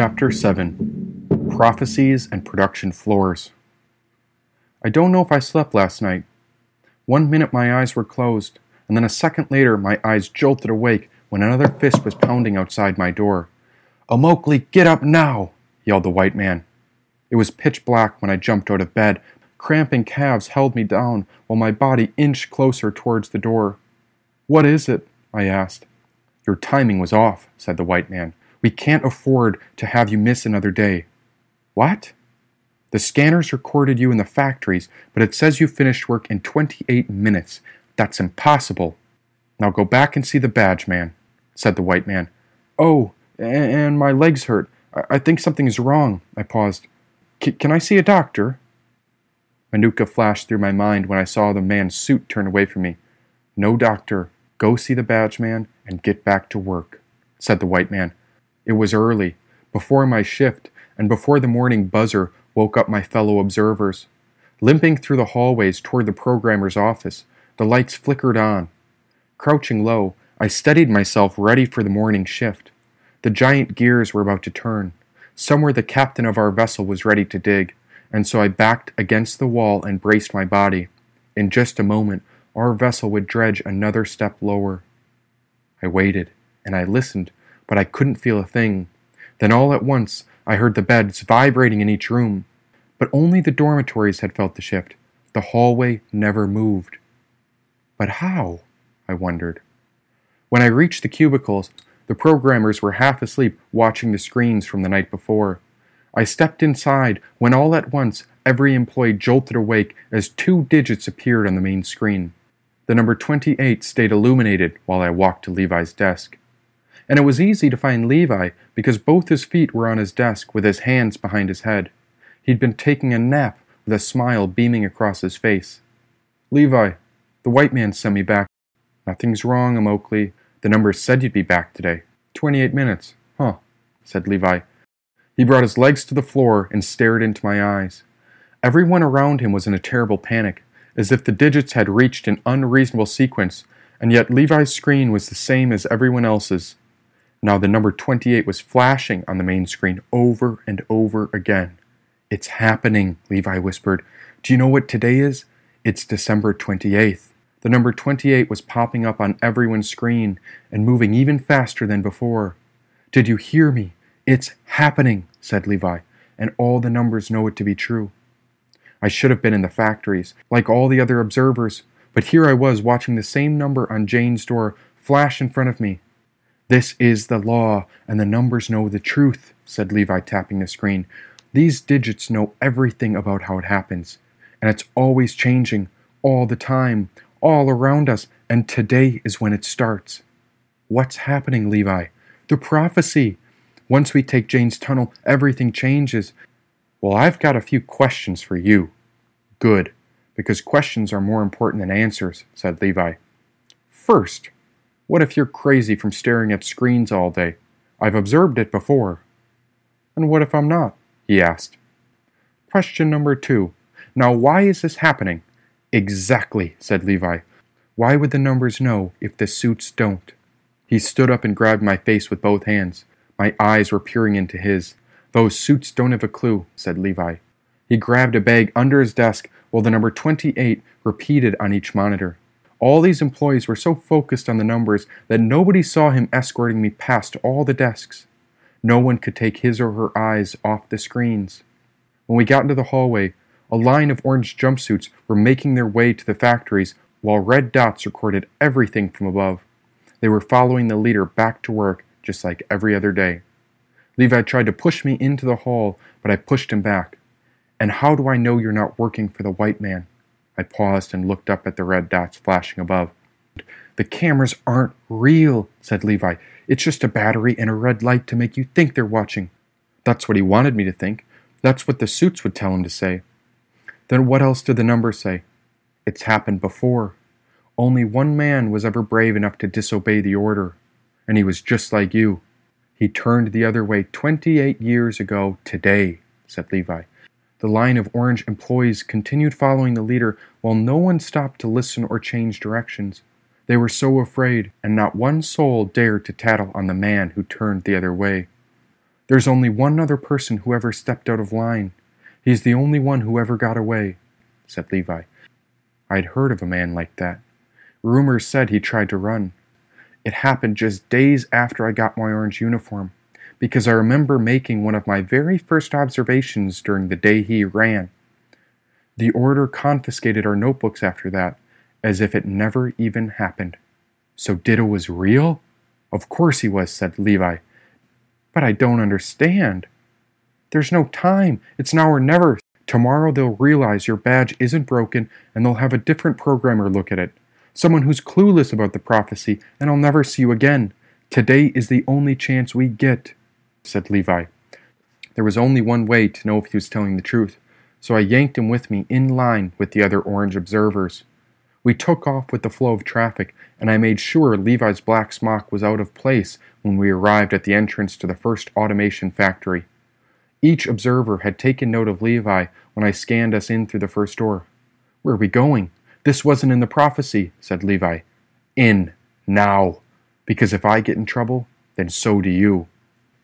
Chapter 7 Prophecies and Production Floors. I don't know if I slept last night. One minute my eyes were closed, and then a second later my eyes jolted awake when another fist was pounding outside my door. Immokalee, get up now! yelled the white man. It was pitch black when I jumped out of bed. Cramping calves held me down while my body inched closer towards the door. What is it? I asked. Your timing was off, said the white man. We can't afford to have you miss another day. What? The scanners recorded you in the factories, but it says you finished work in 28 minutes. That's impossible. Now go back and see the badge man, said the white man. Oh, and my legs hurt. I think something is wrong. I paused. Can I see a doctor? Manuka flashed through my mind when I saw the man's suit turn away from me. No doctor. Go see the badge man and get back to work, said the white man. It was early, before my shift, and before the morning buzzer woke up my fellow observers. Limping through the hallways toward the programmer's office, the lights flickered on. Crouching low, I steadied myself ready for the morning shift. The giant gears were about to turn. Somewhere the captain of our vessel was ready to dig, and so I backed against the wall and braced my body. In just a moment, our vessel would dredge another step lower. I waited, and I listened but I couldn't feel a thing. Then all at once I heard the beds vibrating in each room. But only the dormitories had felt the shift. The hallway never moved. But how? I wondered. When I reached the cubicles, the programmers were half asleep watching the screens from the night before. I stepped inside when all at once every employee jolted awake as two digits appeared on the main screen. The number 28 stayed illuminated while I walked to Levi's desk and it was easy to find Levi because both his feet were on his desk with his hands behind his head. He'd been taking a nap with a smile beaming across his face. Levi, the white man sent me back. Nothing's wrong, Immokalee. The numbers said you'd be back today. Twenty eight minutes. Huh, said Levi. He brought his legs to the floor and stared into my eyes. Everyone around him was in a terrible panic, as if the digits had reached an unreasonable sequence, and yet Levi's screen was the same as everyone else's. Now the number 28 was flashing on the main screen over and over again. It's happening, Levi whispered. Do you know what today is? It's December 28th. The number 28 was popping up on everyone's screen and moving even faster than before. Did you hear me? It's happening, said Levi, and all the numbers know it to be true. I should have been in the factories, like all the other observers, but here I was watching the same number on Jane's door flash in front of me. This is the law, and the numbers know the truth, said Levi, tapping the screen. These digits know everything about how it happens, and it's always changing, all the time, all around us, and today is when it starts. What's happening, Levi? The prophecy. Once we take Jane's tunnel, everything changes. Well, I've got a few questions for you. Good, because questions are more important than answers, said Levi. First, what if you're crazy from staring at screens all day? I've observed it before. And what if I'm not? he asked. Question number two. Now, why is this happening? Exactly, said Levi. Why would the numbers know if the suits don't? He stood up and grabbed my face with both hands. My eyes were peering into his. Those suits don't have a clue, said Levi. He grabbed a bag under his desk while the number 28 repeated on each monitor. All these employees were so focused on the numbers that nobody saw him escorting me past all the desks. No one could take his or her eyes off the screens. When we got into the hallway, a line of orange jumpsuits were making their way to the factories while red dots recorded everything from above. They were following the leader back to work just like every other day. Levi tried to push me into the hall, but I pushed him back. And how do I know you're not working for the white man? I paused and looked up at the red dots flashing above. The cameras aren't real, said Levi. It's just a battery and a red light to make you think they're watching. That's what he wanted me to think. That's what the suits would tell him to say. Then what else did the numbers say? It's happened before. Only one man was ever brave enough to disobey the order, and he was just like you. He turned the other way 28 years ago today, said Levi. The line of orange employees continued following the leader while no one stopped to listen or change directions. They were so afraid, and not one soul dared to tattle on the man who turned the other way. There's only one other person who ever stepped out of line. He's the only one who ever got away, said Levi. I'd heard of a man like that. Rumors said he tried to run. It happened just days after I got my orange uniform, because I remember making one of my very first observations during the day he ran. The order confiscated our notebooks after that, as if it never even happened. So Ditto was real? Of course he was, said Levi. But I don't understand. There's no time. It's now or never. Tomorrow they'll realize your badge isn't broken and they'll have a different programmer look at it. Someone who's clueless about the prophecy, and I'll never see you again. Today is the only chance we get, said Levi. There was only one way to know if he was telling the truth, so I yanked him with me in line with the other orange observers. We took off with the flow of traffic, and I made sure Levi's black smock was out of place when we arrived at the entrance to the first automation factory. Each observer had taken note of Levi when I scanned us in through the first door. Where are we going? This wasn't in the prophecy, said Levi. In, now, because if I get in trouble, then so do you.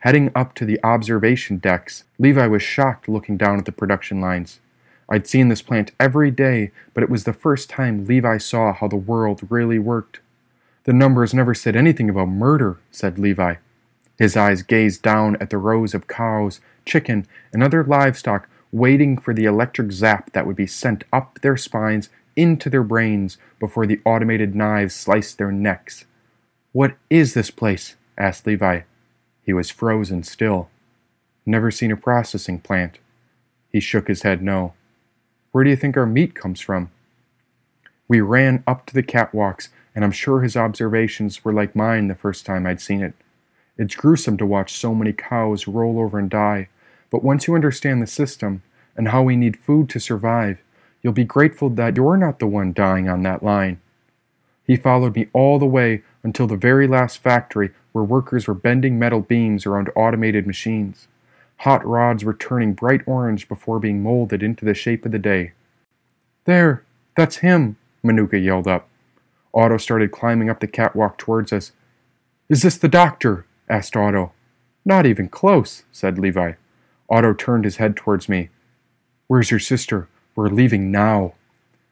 Heading up to the observation decks, Levi was shocked looking down at the production lines. I'd seen this plant every day, but it was the first time Levi saw how the world really worked. The numbers never said anything about murder, said Levi. His eyes gazed down at the rows of cows, chicken, and other livestock waiting for the electric zap that would be sent up their spines into their brains before the automated knives sliced their necks. What is this place? asked Levi. He was frozen still. Never seen a processing plant. He shook his head no. Where do you think our meat comes from? We ran up to the catwalks, and I'm sure his observations were like mine the first time I'd seen it. It's gruesome to watch so many cows roll over and die, but once you understand the system and how we need food to survive, you'll be grateful that you're not the one dying on that line. He followed me all the way until the very last factory where workers were bending metal beams around automated machines. Hot rods were turning bright orange before being molded into the shape of the day. There, that's him, Manuka yelled up. Otto started climbing up the catwalk towards us. Is this the doctor? asked Otto. Not even close, said Levi. Otto turned his head towards me. Where's your sister? We're leaving now.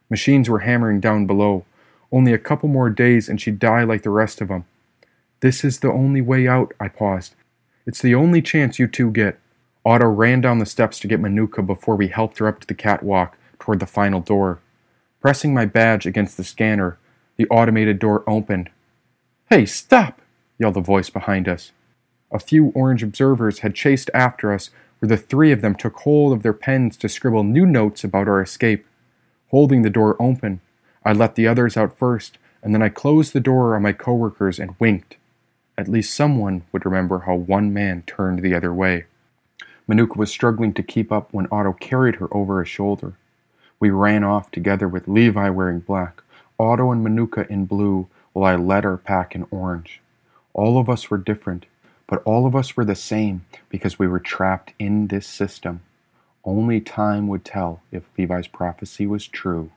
Machines were hammering down below. Only a couple more days and she'd die like the rest of them. This is the only way out, I paused. It's the only chance you two get. Otto ran down the steps to get Manuka before we helped her up to the catwalk toward the final door. Pressing my badge against the scanner, the automated door opened. Hey, stop! yelled a voice behind us. A few orange observers had chased after us, where the three of them took hold of their pens to scribble new notes about our escape. Holding the door open, I let the others out first, and then I closed the door on my coworkers and winked. At least someone would remember how one man turned the other way. Manuka was struggling to keep up when Otto carried her over his shoulder. We ran off together with Levi wearing black, Otto and Manuka in blue, while I led our pack in orange. All of us were different, but all of us were the same because we were trapped in this system. Only time would tell if Levi's prophecy was true.